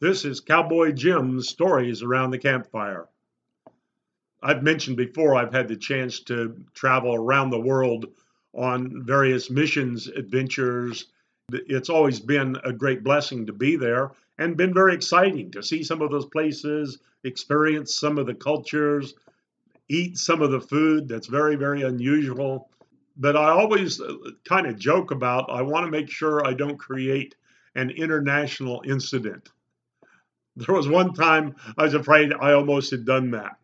This is Cowboy Jim's Stories Around the Campfire. I've mentioned before I've had the chance to travel around the world on various missions, adventures. It's always been a great blessing to be there and been very exciting to see some of those places, experience some of the cultures, eat some of the food that's very, very unusual. But I always uh, kind of joke about I want to make sure I don't create an international incident. There was one time I was afraid I almost had done that.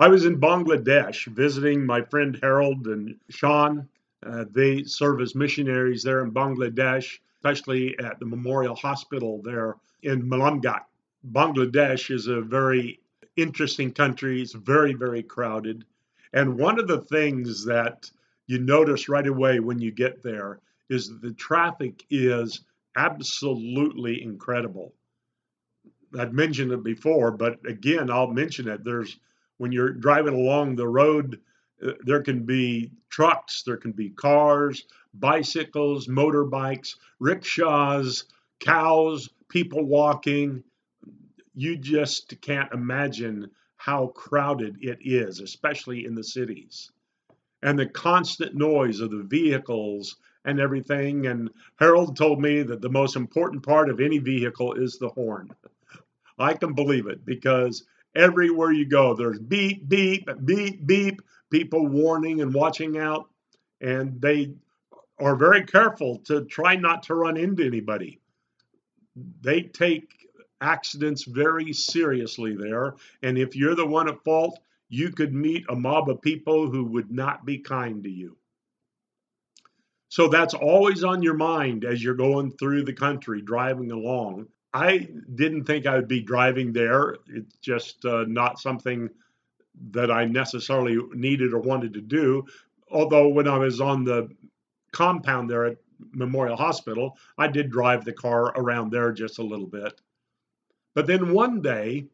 I was in Bangladesh visiting my friend Harold and Sean. Uh, they serve as missionaries there in Bangladesh, especially at the Memorial Hospital there in Malumghat. Bangladesh is a very interesting country. It's very, very crowded. And one of the things that you notice right away when you get there is that the traffic is absolutely incredible. I've mentioned it before, but again, I'll mention it. There's when you're driving along the road, uh, there can be trucks, there can be cars, bicycles, motorbikes, rickshaws, cows, people walking. You just can't imagine how crowded it is, especially in the cities. And the constant noise of the vehicles and everything. And Harold told me that the most important part of any vehicle is the horn. I can believe it because everywhere you go, there's beep, beep, beep, beep, people warning and watching out. And they are very careful to try not to run into anybody. They take accidents very seriously there. And if you're the one at fault, you could meet a mob of people who would not be kind to you. So that's always on your mind as you're going through the country, driving along. I didn't think I would be driving there. It's just uh, not something that I necessarily needed or wanted to do. Although when I was on the compound there at Memorial Hospital, I did drive the car around there just a little bit. But then one day,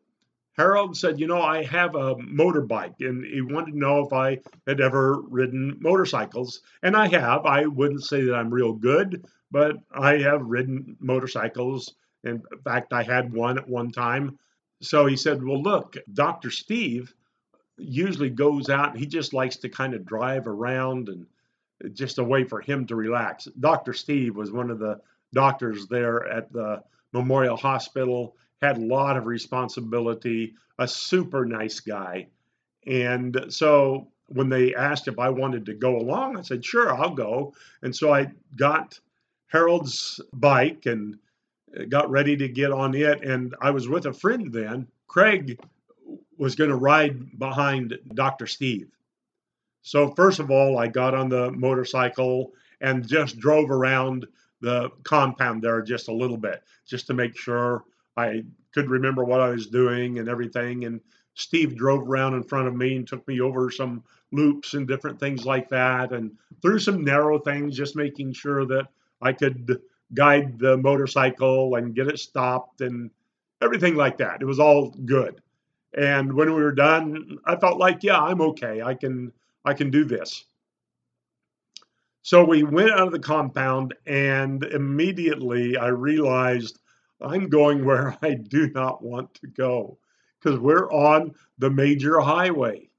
Harold said, You know, I have a motorbike, and he wanted to know if I had ever ridden motorcycles. And I have. I wouldn't say that I'm real good, but I have ridden motorcycles in fact, I had one at one time. So he said, Well, look, Dr. Steve usually goes out, he just likes to kind of drive around and just a way for him to relax. Dr. Steve was one of the doctors there at the Memorial Hospital, had a lot of responsibility, a super nice guy. And so when they asked if I wanted to go along, I said, Sure, I'll go. And so I got Harold's bike and got ready to get on it. And I was with a friend then. Craig was going to ride behind Dr. Steve. So, first of all, I got on the motorcycle and just drove around the compound there just a little bit, just to make sure I could remember what I was doing and everything. And Steve drove around in front of me and took me over some loops and different things like that, and through some narrow things, just making sure that I could guide the motorcycle and get it stopped and everything like that. It was all good. And when we were done, I felt like, yeah, I'm okay. I can I can do this. So we went out of the compound and immediately I realized I'm going where I do not want to go because we're on the major highway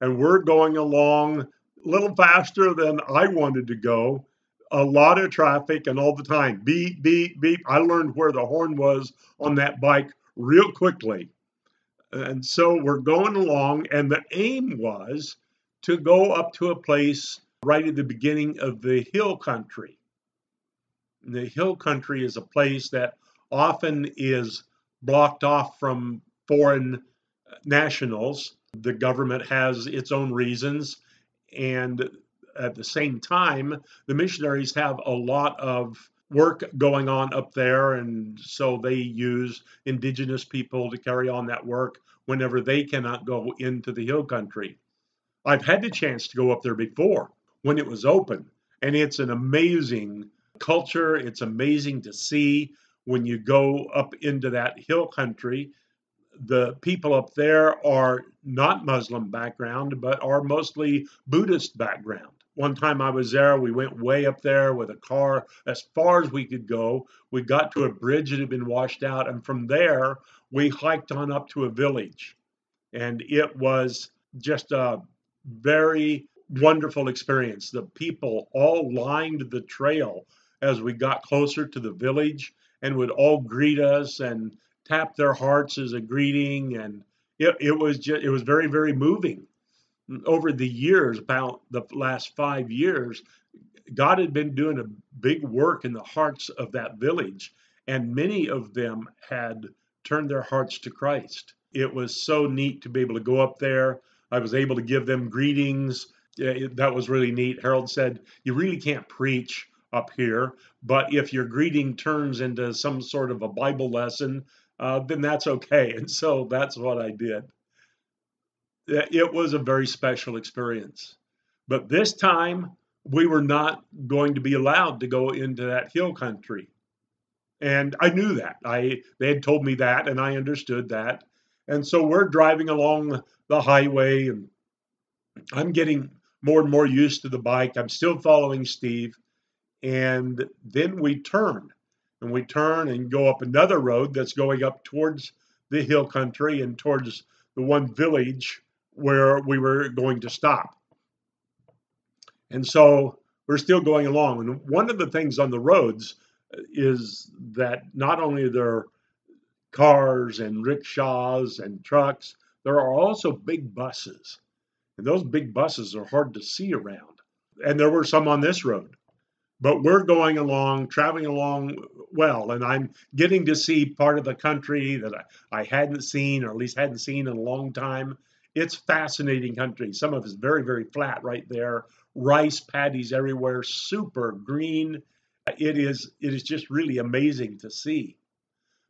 and we're going along a little faster than I wanted to go a lot of traffic and all the time. Beep, beep, beep. I learned where the horn was on that bike real quickly. And so we're going along, and the aim was to go up to a place right at the beginning of the hill country. The hill country is a place that often is blocked off from foreign nationals. The government has its own reasons, and at the same time, the missionaries have a lot of work going on up there, and so they use indigenous people to carry on that work whenever they cannot go into the hill country. I've had the chance to go up there before when it was open, and it's an amazing culture. It's amazing to see when you go up into that hill country. The people up there are not Muslim background, but are mostly Buddhist background. One time I was there, we went way up there with a car as far as we could go. We got to a bridge that had been washed out, and from there, we hiked on up to a village. And it was just a very wonderful experience. The people all lined the trail as we got closer to the village and would all greet us and tap their hearts as a greeting. And it, it was just, it was very, very moving over the years, about the last five years, God had been doing a big work in the hearts of that village, and many of them had turned their hearts to Christ. It was so neat to be able to go up there. I was able to give them greetings. That was really neat. Harold said, You really can't preach up here, but if your greeting turns into some sort of a Bible lesson, uh, then that's okay. And so that's what I did it was a very special experience. But this time, we were not going to be allowed to go into that hill country. And I knew that. I they had told me that and I understood that. And so we're driving along the highway and I'm getting more and more used to the bike. I'm still following Steve. And then we turn and we turn and go up another road that's going up towards the hill country and towards the one village where we were going to stop. And so we're still going along. And one of the things on the roads uh, is that not only there are cars and rickshaws and trucks, there are also big buses. And those big buses are hard to see around. And there were some on this road. But we're going along, traveling along well, and I'm getting to see part of the country that I, I hadn't seen, or at least hadn't seen in a long time. It's fascinating country. Some of it's very, very flat right there. Rice paddies everywhere, super green. It is it is just really amazing to see.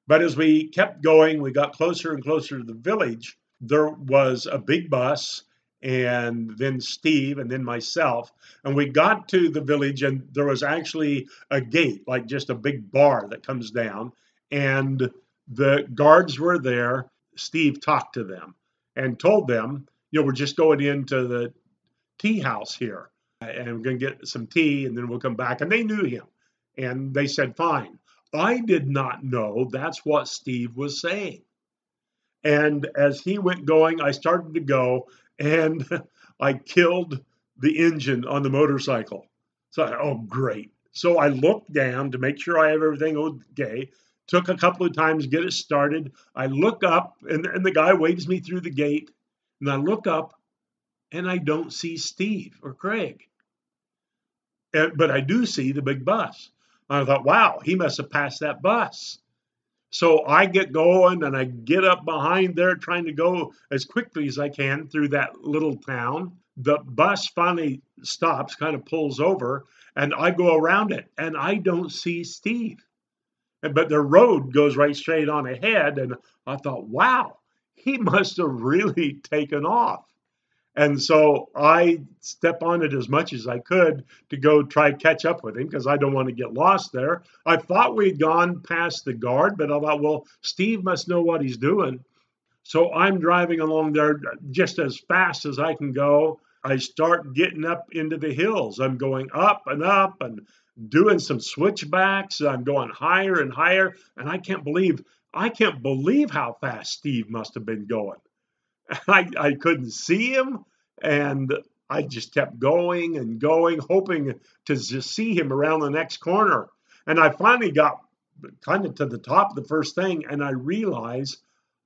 But as we kept going, we got closer and closer to the village. There was a big bus and then Steve and then myself. And we got to the village, and there was actually a gate, like just a big bar that comes down. And the guards were there. Steve talked to them and told them, you know, we're just going into the tea house here and we're going to get some tea and then we'll come back. And they knew him and they said, fine. I did not know that's what Steve was saying. And as he went going, I started to go and I killed the engine on the motorcycle. So I oh, great. So I looked down to make sure I have everything okay. Took a couple of times to get it started. I look up, and, and the guy waves me through the gate. And I look up, and I don't see Steve or Craig. And, but I do see the big bus. I thought, wow, he must have passed that bus. So I get going and I get up behind there trying to go as quickly as I can through that little town. The bus finally stops, kind of pulls over, and I go around it and I don't see Steve but the road goes right straight on ahead. And I thought, wow, he must have really taken off. And so I step on it as much as I could to go try catch up with him because I don't want to get lost there. I thought we'd gone past the guard, but I thought, well, Steve must know what he's doing. So I'm driving along there just as fast as I can go. I start getting up into the hills. I'm going up and up and doing some switchbacks. I'm going higher and higher, and I can't believe I can't believe how fast Steve must have been going. I, I couldn't see him, and I just kept going and going, hoping to just see him around the next corner. And I finally got kind of to the top of the first thing, and I realized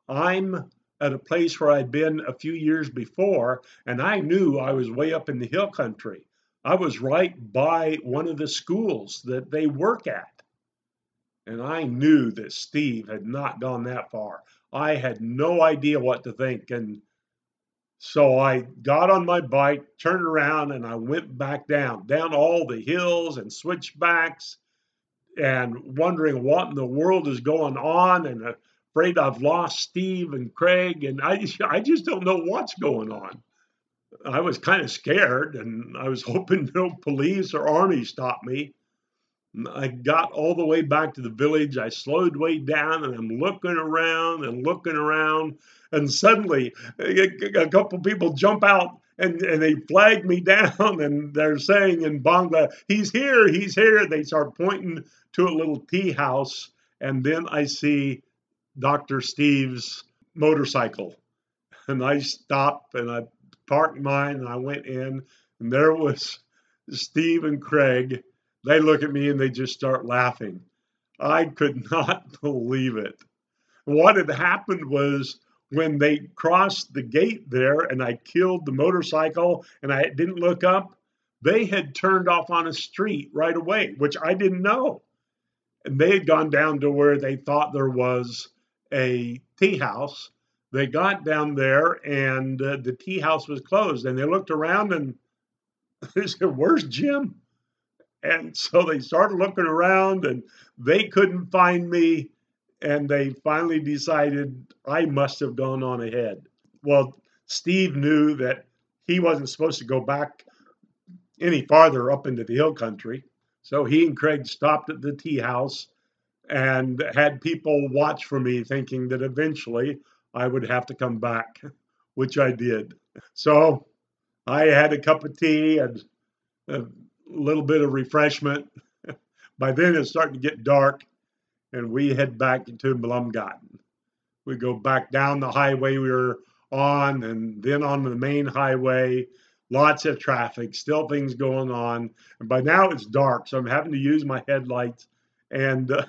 I'm at a place where I'd been a few years before, and I knew I was way up in the hill country. I was right by one of the schools that they work at. And I knew that Steve had not gone that far. I had no idea what to think. And so I got on my bike, turned around, and I went back down, down all the hills and switchbacks, and wondering what in the world is going on, and afraid I've lost Steve and Craig, and I, I just don't know what's going on. I was kind of scared and I was hoping no police or army stopped me. I got all the way back to the village. I slowed way down and I'm looking around and looking around. And suddenly, a, couple people jump out and, and they flag me down and they're saying in Bangla, he's here, he's here. They start pointing to a little tea house. And then I see Dr. Steve's motorcycle. And I stop and I parked mine and I went in and there was Steve and Craig. They look at me and they just start laughing. I could not believe it. What had happened was when they crossed the gate there and I killed the motorcycle and I didn't look up, they had turned off on a street right away, which I didn't know. And they had gone down to where they thought there was a tea house. They got down there and uh, the tea house was closed. And they looked around and they said, Where's Jim? And so they started looking around and they couldn't find me and they finally decided I must have gone on ahead. Well, Steve knew that he wasn't supposed to go back any farther up into the hill country. So he and Craig stopped at the tea house and had people watch for me, thinking that eventually I would have to come back, which I did. So I had a cup of tea and a little bit of refreshment. By then it's starting to get dark and we head back into Blumgarten. We go back down the highway we were on and then on the main highway. Lots of traffic, still things going on. And by now it's dark, so I'm having to use my headlights. And uh,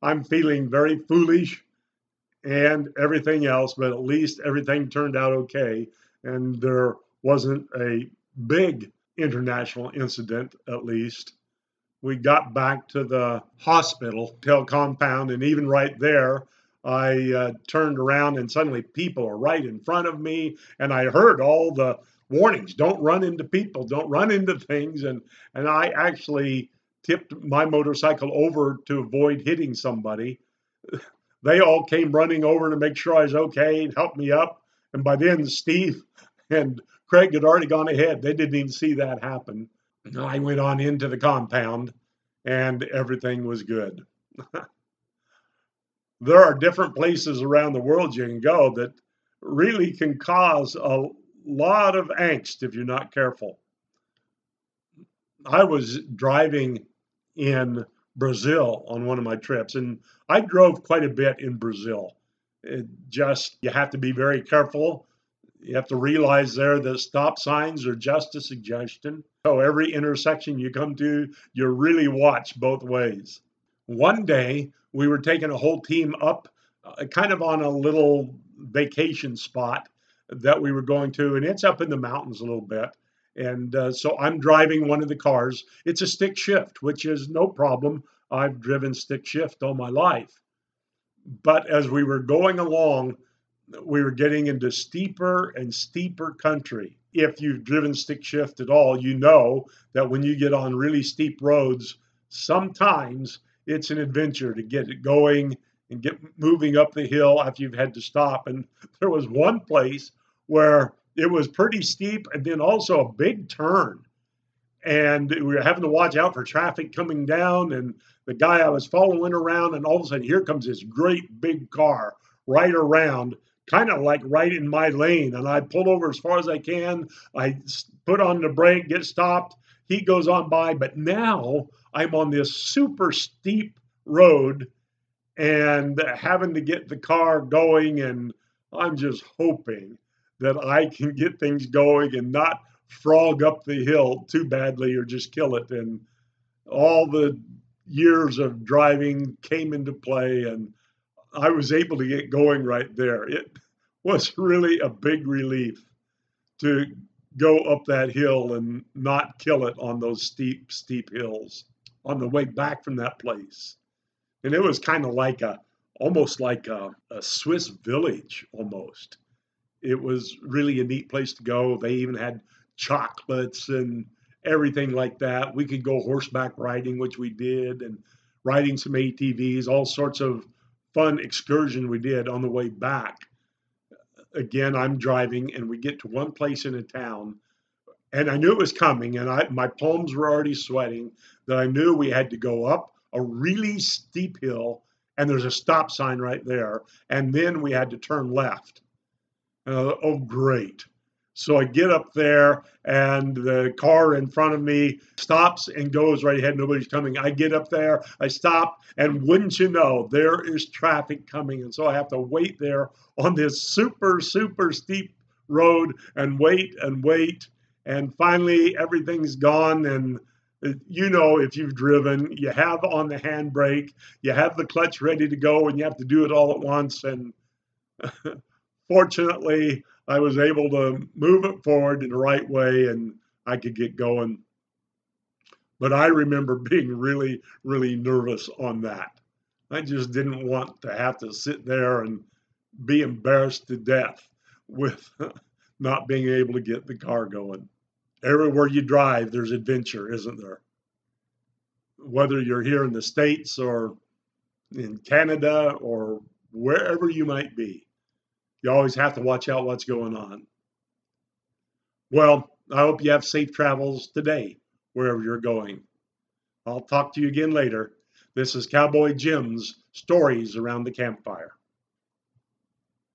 I'm feeling very foolish and everything else, but at least everything turned out okay. And there wasn't a big international incident, at least we got back to the hospital, hotel compound, and even right there, I uh, turned around and suddenly people are right in front of me, and I heard all the warnings: "Don't run into people, don't run into things," and and I actually tipped my motorcycle over to avoid hitting somebody. They all came running over to make sure I was okay and help me up. And by then, Steve and Craig had already gone ahead. They didn't even see that happen. I went on into the compound and everything was good. there are different places around the world you can go that really can cause a lot of angst if you're not careful. I was driving in Brazil on one of my trips, and I drove quite a bit in Brazil. It just, you have to be very careful you have to realize there that stop signs are just a suggestion. So every intersection you come to, you really watch both ways. One day we were taking a whole team up uh, kind of on a little vacation spot that we were going to, and it's up in the mountains a little bit. And uh, so I'm driving one of the cars. It's a stick shift, which is no problem. I've driven stick shift all my life. But as we were going along, we were getting into steeper and steeper country. If you've driven stick shift at all, you know that when you get on really steep roads, sometimes it's an adventure to get it going and get moving up the hill after you've had to stop. And there was one place where it was pretty steep and then also a big turn. And we were having to watch out for traffic coming down. And the guy I was following around, and all of a sudden, here comes this great big car right around kind of like right in my lane. And I pull over as far as I can. I put on the brake, get stopped. He goes on by. But now I'm on this super steep road and having to get the car going. And I'm just hoping that I can get things going and not frog up the hill too badly or just kill it. And all the years of driving came into play and I was able to get going right there. It was really a big relief to go up that hill and not kill it on those steep, steep hills on the way back from that place. And it was kind of like a, almost like a, a Swiss village almost. It was really a neat place to go. They even had chocolates and everything like that. We could go horseback riding, which we did, and riding some ATVs, all sorts of fun excursion we did on the way back. Again, I'm driving and we get to one place in a town and I knew it was coming and I my palms were already sweating that I knew we had to go up a really steep hill and there's a stop sign right there and then we had to turn left. Uh, oh great. So I get up there, and the car in front of me stops and goes right ahead. Nobody's coming. I get up there, I stop, and wouldn't you know, there is traffic coming. And so I have to wait there on this super, super steep road and wait and wait. And finally, everything's gone. And uh, you know, if you've driven, you have on the handbrake, you have the clutch ready to go, and you have to do it all at once. And fortunately, I was able to move it forward in the right way and I could get going. But I remember being really, really nervous on that. I just didn't want to have to sit there and be embarrassed to death with not being able to get the car going. Everywhere you drive, there's adventure, isn't there? Whether you're here in the States or in Canada or wherever you might be you always have to watch out what's going on. Well, I hope you have safe travels today, wherever you're going. I'll talk to you again later. This is Cowboy Jim's Stories Around the Campfire.